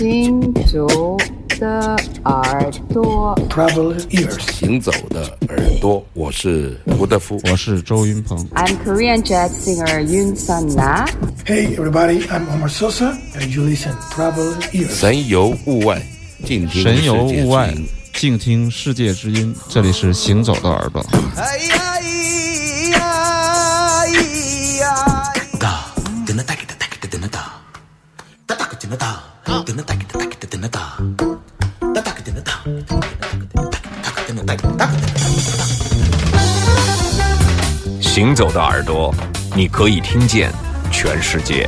行走的耳朵，Travel ears. 行走的耳朵，我是吴德夫。我是周云鹏。I'm Korean jazz singer Yoon Sun Na. Hey, everybody, I'm Omar Sosa, and you listen Travel ears. 神游物外，静听神游世界之物外音，静听世界之音。这里是行走的耳朵。哎呀行走的耳朵，你可以听见全世界。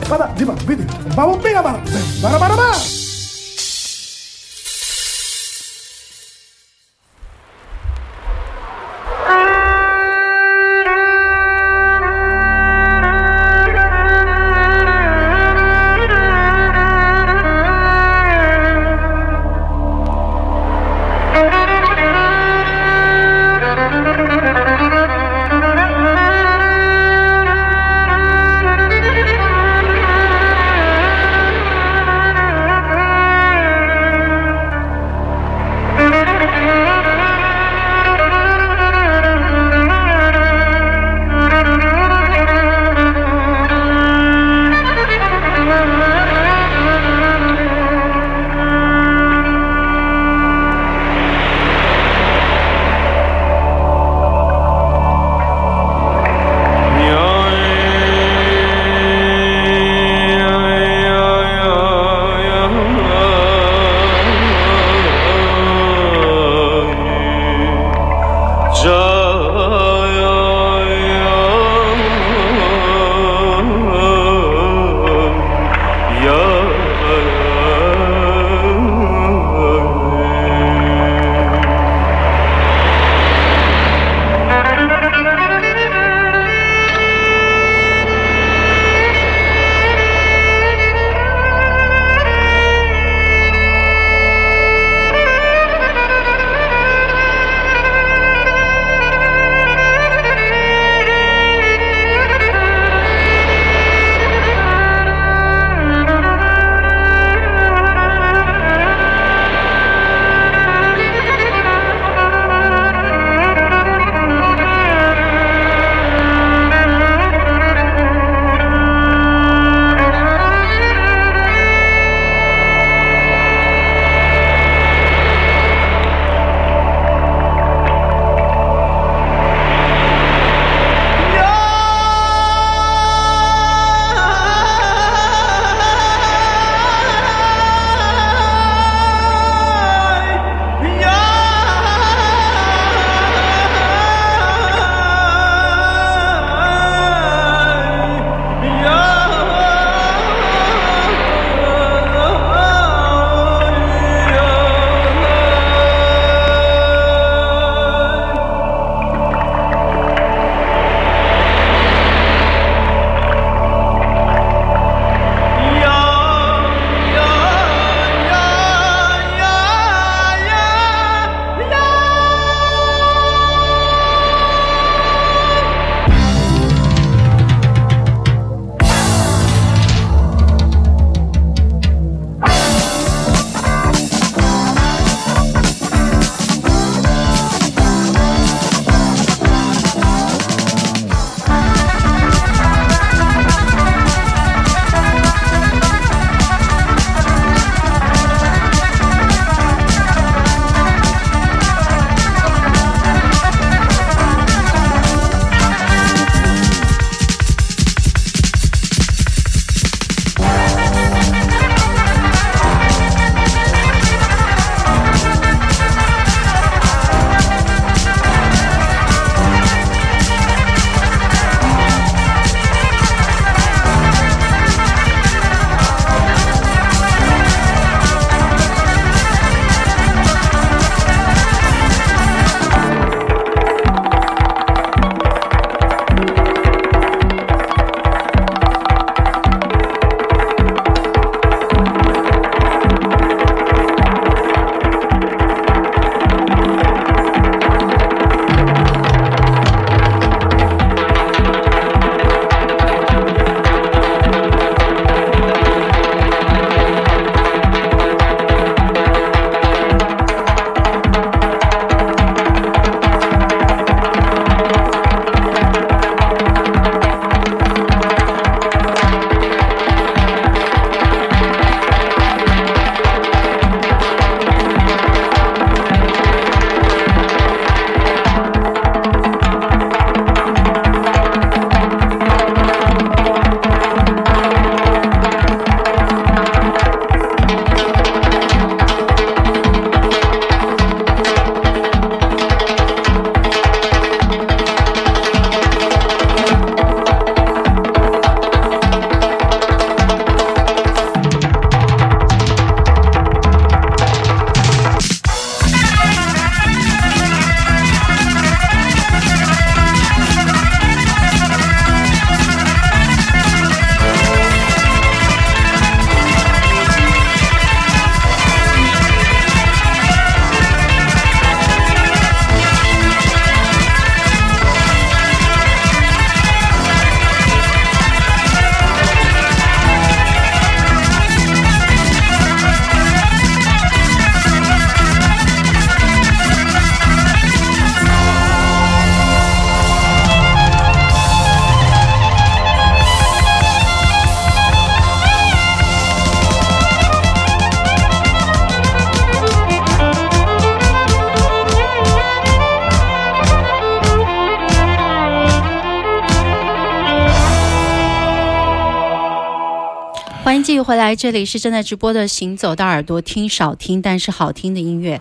回来，这里是正在直播的《行走的耳朵》，听少听但是好听的音乐。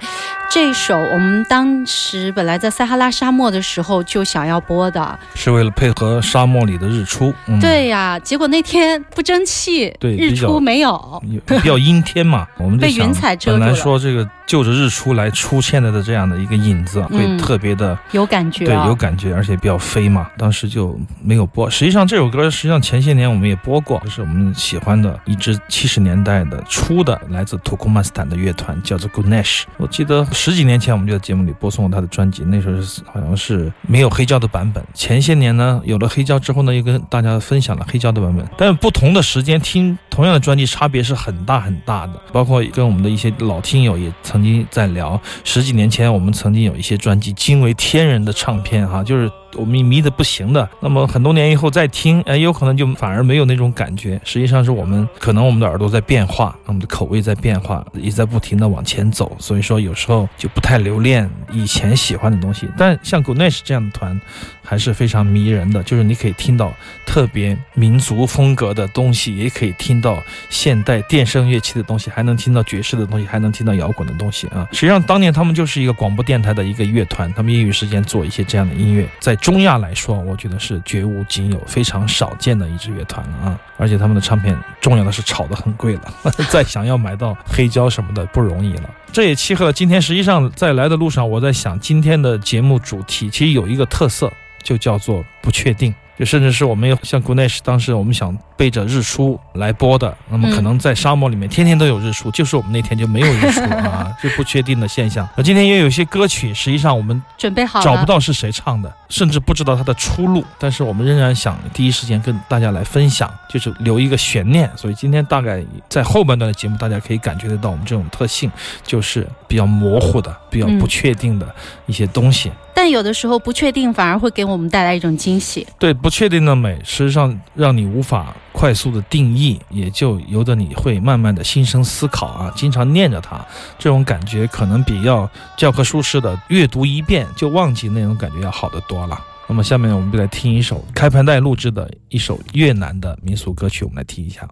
这首我们当时本来在撒哈拉沙漠的时候就想要播的，是为了配合沙漠里的日出。嗯、对呀，结果那天不争气，对日出没有。比较阴天嘛，我们被云彩遮住了本来说这个就着日出来出现的这样的一个影子，会嗯特别的、有感觉、对啊，有感觉，而且比较飞嘛。当时就没有播。实际上这首歌，实际上前些年我们也播过，就是我们喜欢的一支七十年代的初的来自土库曼斯坦的乐团，叫做 Gunesh。我记得十几年前我们就在节目里播送过他的专辑，那时候好像是没有黑胶的版本。前些年呢，有了黑胶之后呢，又跟大家分享了黑胶的版本。但不同的时间听同样的专辑，差别是很大很大的。包括跟我们的一些老听友也曾经在聊，十几年前我们曾经有一些专辑惊为天人的唱片哈、就是我们迷的不行的。那么很多年以后再听，哎，有可能就反而没有那种感觉。实际上是我们可能我们的耳朵在变化，我们的口味在变化，也在不停的往前走。所以说有时候就不太留恋以前喜欢的东西。但像 Gunesh 这样的团，还是非常迷人的，就是你可以听到特别民族风格的东西，也可以听到现代电声乐器的东西，还能听到爵士的东西，还能听到摇滚的东西啊。实际上，当年他们就是一个广播电台的一个乐团，他们业余时间做一些这样的音乐，在中亚来说，我觉得是绝无仅有、非常少见的一支乐团了啊。而且他们的唱片，重要的是炒得很贵了，再想要买到黑胶什么的不容易了。这也契合了今天，实际上在来的路上，我在想今天的节目主题其实有一个特色，就叫做不确定。就甚至是我们有像 Gunesh 当时我们想背着日出来播的，那么可能在沙漠里面天天都有日出，就是我们那天就没有日出啊，就不确定的现象。那今天也有一些歌曲，实际上我们准备好，找不到是谁唱的，甚至不知道它的出路，但是我们仍然想第一时间跟大家来分享，就是留一个悬念。所以今天大概在后半段的节目，大家可以感觉得到我们这种特性，就是比较模糊的、比较不确定的一些东西。但有的时候不确定反而会给我们带来一种惊惊喜。对不确定的美，实际上让你无法快速的定义，也就由得你会慢慢的心生思考啊，经常念着它，这种感觉可能比要教科书式的阅读一遍就忘记那种感觉要好得多了。那么下面我们就来听一首开盘带录制的一首越南的民俗歌曲，我们来听一下。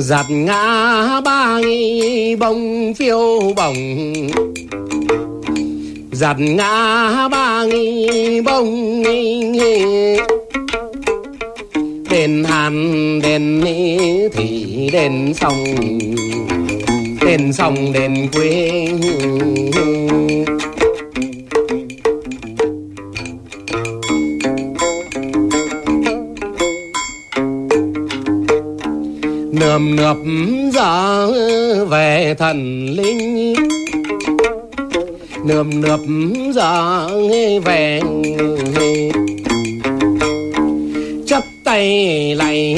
Giặt ngã ba nghi bông phiêu bồng giặt ngã ba nghi bông nghi đền hàn, đền thì đền sông. Đền sông, đền quê nườm nượp giờ về thần linh. Nườm nượp giờ về chắp tay lại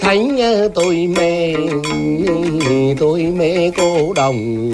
thánh tôi mê tôi mê cô đồng.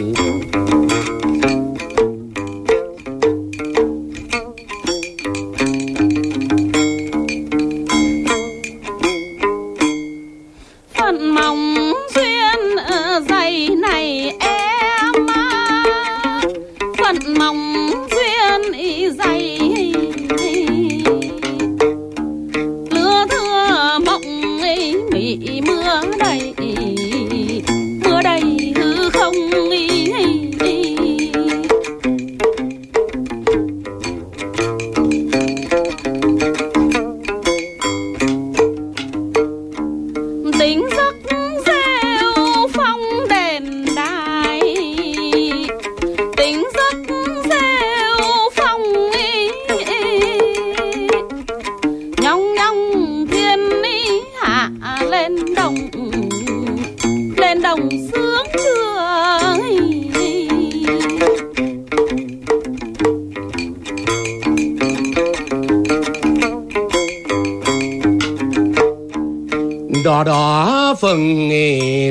Đỏ đỏ, phừng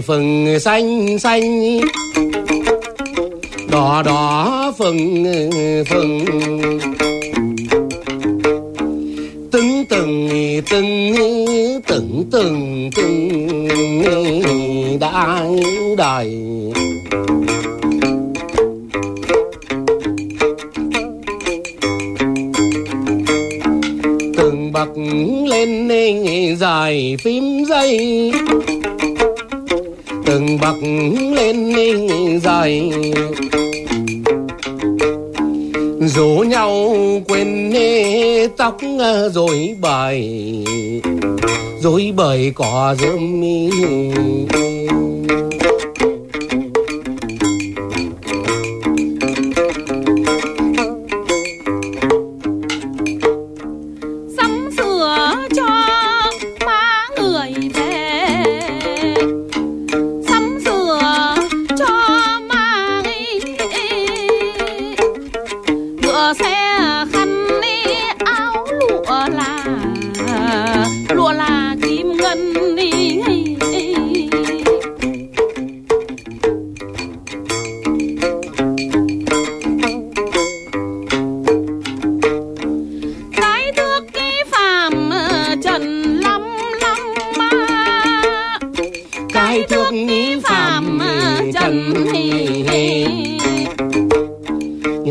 phừng xanh xanh. Đỏ đỏ, phừng phừng. Từng từng từng từng từng từng đại đời lên dài phím dây. Từng bậc lên nè dài. Rủ nhau quên nê tóc rồi bời rồi bời cỏ rơm mi.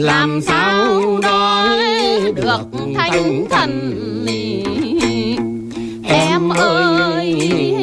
Làm sao đó được thanh thần em ơi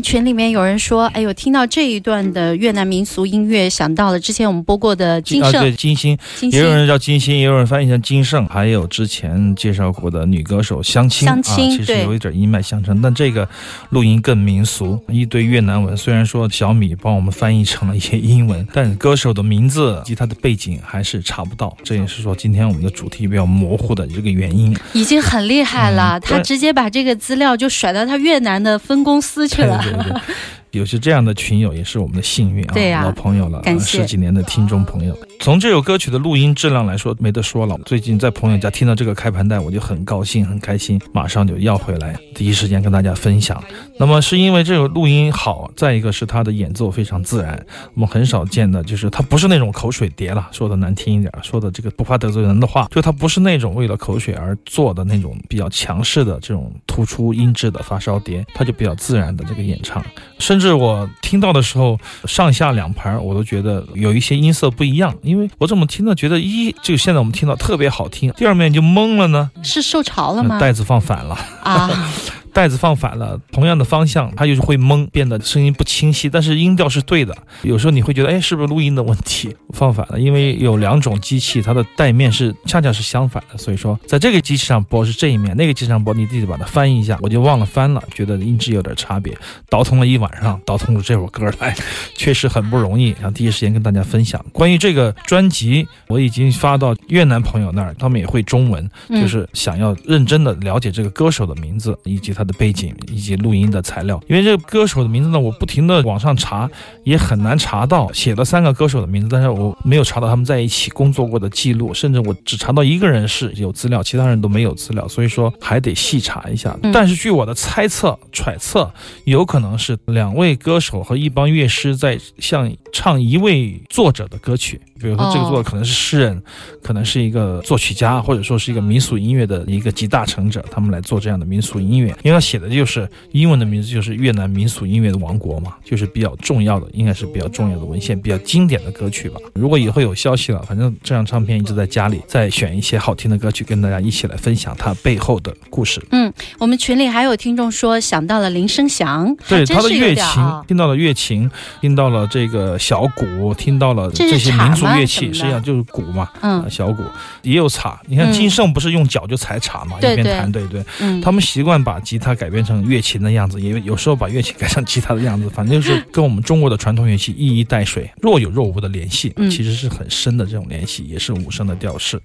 们群里面有人说，哎呦，听到这一段的越南民俗音乐，想到了之前我们播过的金啊，圣，对，金星，也有人，叫金星，也有人翻译成金圣，还有之前介绍过的女歌手相亲，相亲啊，其实有一点一脉相承，但这个录音更民俗，一堆越南文。虽然说小米帮我们翻译成了一些英文，但歌手的名字及他的背景还是查不到，这也是说今天我们的主题比较模糊的这个原因。已经很厉害了，嗯他直接把这个资料就甩到他越南的分公司去了。对对对。有些这样的群友也是我们的幸运啊，老朋友了，感谢十几年的听众朋友。从这首歌曲的录音质量来说，没得说了。最近在朋友家听到这个开盘带，我就很高兴、很开心，马上就要回来，第一时间跟大家分享。那么是因为这个录音好，再一个是他的演奏非常自然，我们很少见的，就是他不是那种口水碟了，说的难听一点，说的这个不怕得罪人的话，就他不是那种为了口水而做的那种比较强势的这种突出音质的发烧碟，他就比较自然的这个演唱。甚至我听到的时候，上下两盘我都觉得有一些音色不一样，因为我怎么听呢，觉得一就现在我们听到特别好听，第二面就懵了呢，是受潮了吗？袋子放反了。啊，袋子放反了，同样的方向，它就是会懵，变得声音不清晰，但是音调是对的。有时候你会觉得，哎，是不是录音的问题放反了？因为有两种机器，它的带面是恰恰是相反的，所以说在这个机器上播是这一面，那个机器上播你自己把它翻译一下，我就忘了翻了，觉得音质有点差别，倒腾了一晚上，倒腾出这首歌来，确实很不容易。然后第一时间跟大家分享关于这个专辑，我已经发到越南朋友那儿，他们也会中文，就是想要认真的了解这个歌手的名字以及他的背景以及录音的材料。因为这个歌手的名字呢，我不停的网上查，也很难查到。写了三个歌手的名字，但是我没有查到他们在一起工作过的记录，甚至我只查到一个人是有资料，其他人都没有资料，所以说还得细查一下。嗯但是据我的猜测、揣测，有可能是两位歌手和一帮乐师在向唱一位作者的歌曲。比如说，这个作者可能是诗人，可能是一个作曲家，或者说是一个民俗音乐的一个集大成者，他们来做这样的民俗音乐。因为他写的就是英文的名字，就是越南民俗音乐的王国嘛，就是比较重要的，应该是比较重要的文献，比较经典的歌曲吧。如果以后有消息了，反正这张唱片一直在家里，再选一些好听的歌曲，跟大家一起来分享它背后的故事。嗯，我们群里还有听众说想到了林声祥，对他的乐琴听到了乐琴，听到了这个小鼓，听到了这些民族乐器，实际上就是鼓嘛，小鼓也有镲。你看嗯。金圣不是用脚就踩镲嘛，一边弹，对对。嗯，他们习惯把吉他改编成乐器的样子，也有时候把乐器改成吉他的样子，反正就是跟我们中国的传统乐器一衣带水，若有若无的联系，嗯。其实是很深的这种联系，也是五声的调式。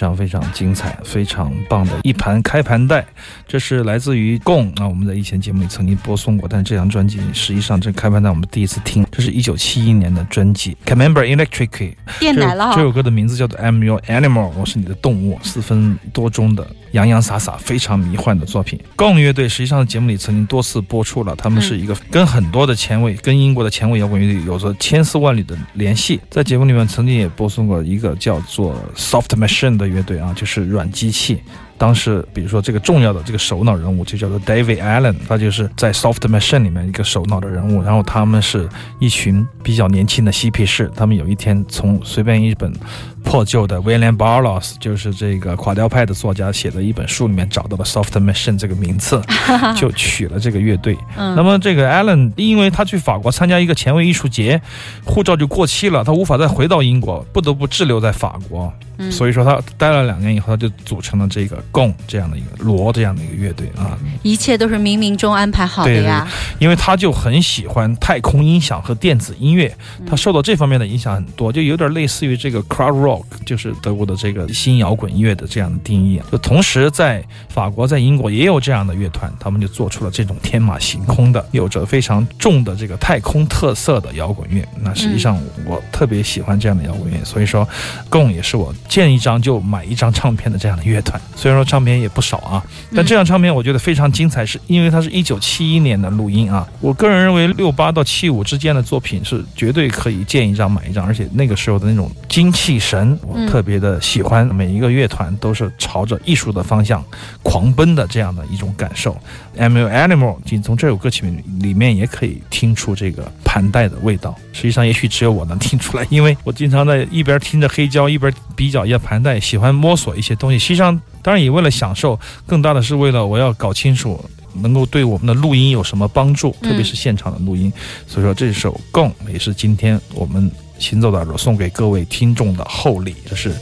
常非常精彩，非常棒的一盘开盘带。这是来自于 Gong 啊，我们在以前节目里曾经播送过，但是这张专辑实际上这开盘带我们第一次听，这是一九七一年的专辑《Remember Electric》。电奶了哈这首歌的名字叫做《I'm Your Animal》，我是你的动物，四分多钟的洋洋洒洒、非常迷幻的作品。Gong 乐队实际上在节目里曾经多次播出了，他们是一个跟很多的前卫、跟英国的前卫摇滚乐队有着千丝万缕的联系。在节目里面曾经也播送过一个叫做 Soft Machine 的乐队啊，就是软机器。当时，比如说这个重要的这个首脑人物就叫做 David Allen，他就是在 Soft Machine 里面一个首脑的人物。然后他们是一群比较年轻的嬉皮士，他们有一天从随便一本破旧的 William Barlows，就是这个垮掉派的作家写的一本书里面找到了 Soft Machine 这个名字，就取了这个乐队。嗯那么这个 Allen 因为他去法国参加一个前卫艺术节，护照就过期了，他无法再回到英国，不得不滞留在法国。嗯所以说他待了两年以后，他就组成了这个 Gong 这样的一个罗这样的一个乐队啊。一切都是冥冥中安排好的呀。因为他就很喜欢太空音响和电子音乐，他受到这方面的影响很多，就有点类似于这个 crowd rock，就是德国的这个新摇滚音乐的这样的定义。就同时在法国、在英国也有这样的乐团，他们就做出了这种天马行空的、有着非常重的这个太空特色的摇滚乐。那实际上我特别喜欢这样的摇滚乐，所以说 Gong 也是我见一张就买一张唱片的这样的乐团。虽然说唱片也不少啊，但这张唱片我觉得非常精彩，是因为它是一九七一年的录音啊。我个人认为六八到七五之间的作品是绝对可以见一张买一张，而且那个时候的那种精气神，我特别的喜欢。每一个乐团都是朝着艺术的方向狂奔的这样的一种感受。Your Animal，仅从这首歌曲里面也可以听出这个盘带的味道。实际上，也许只有我能听出来，因为我经常在一边听着黑胶，一边比较一下盘带，喜欢摸索一些东西。实际上，当然也为了享受，更大的是为了我要搞清楚。能够对我们的录音有什么帮助？特别是现场的录音。所以说，这首《Gong》也是今天我们行走的耳朵送给各位听众的厚礼。这是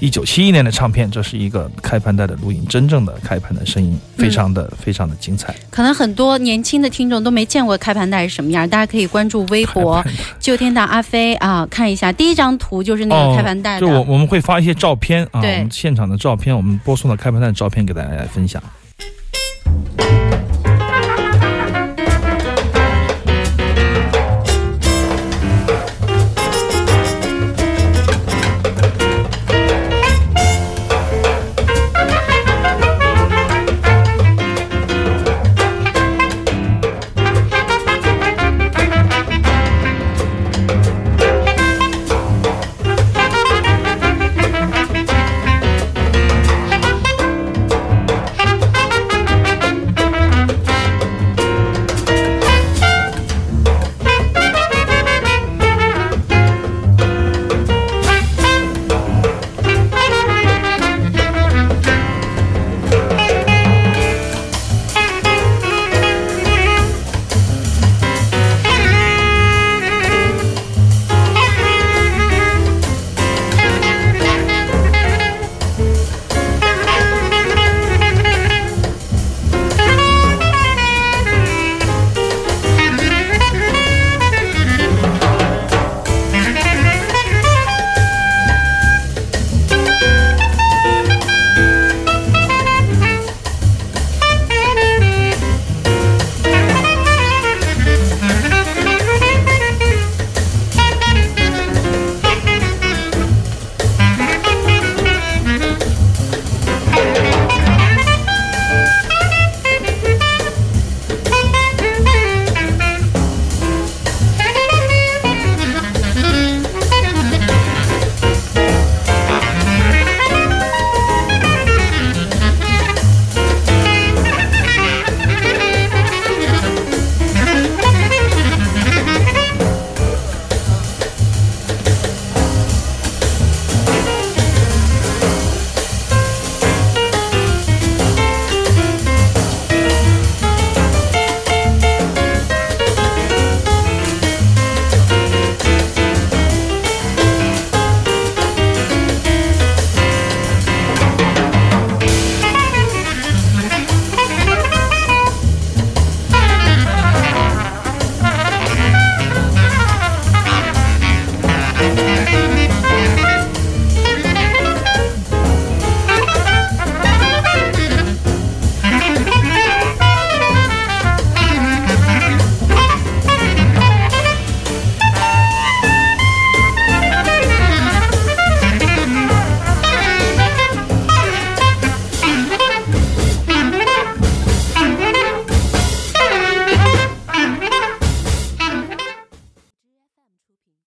一九七一年的唱片，这是一个开盘带的录音，真正的开盘的声音，非常的、非常的精彩。可能很多年轻的听众都没见过开盘带是什么样，大家可以关注微博“旧天大阿飞”啊，看一下第一张图就是那个开盘带的。哦就我我们会发一些照片啊，我们现场的照片，我们播送的开盘带的照片给大家来分享。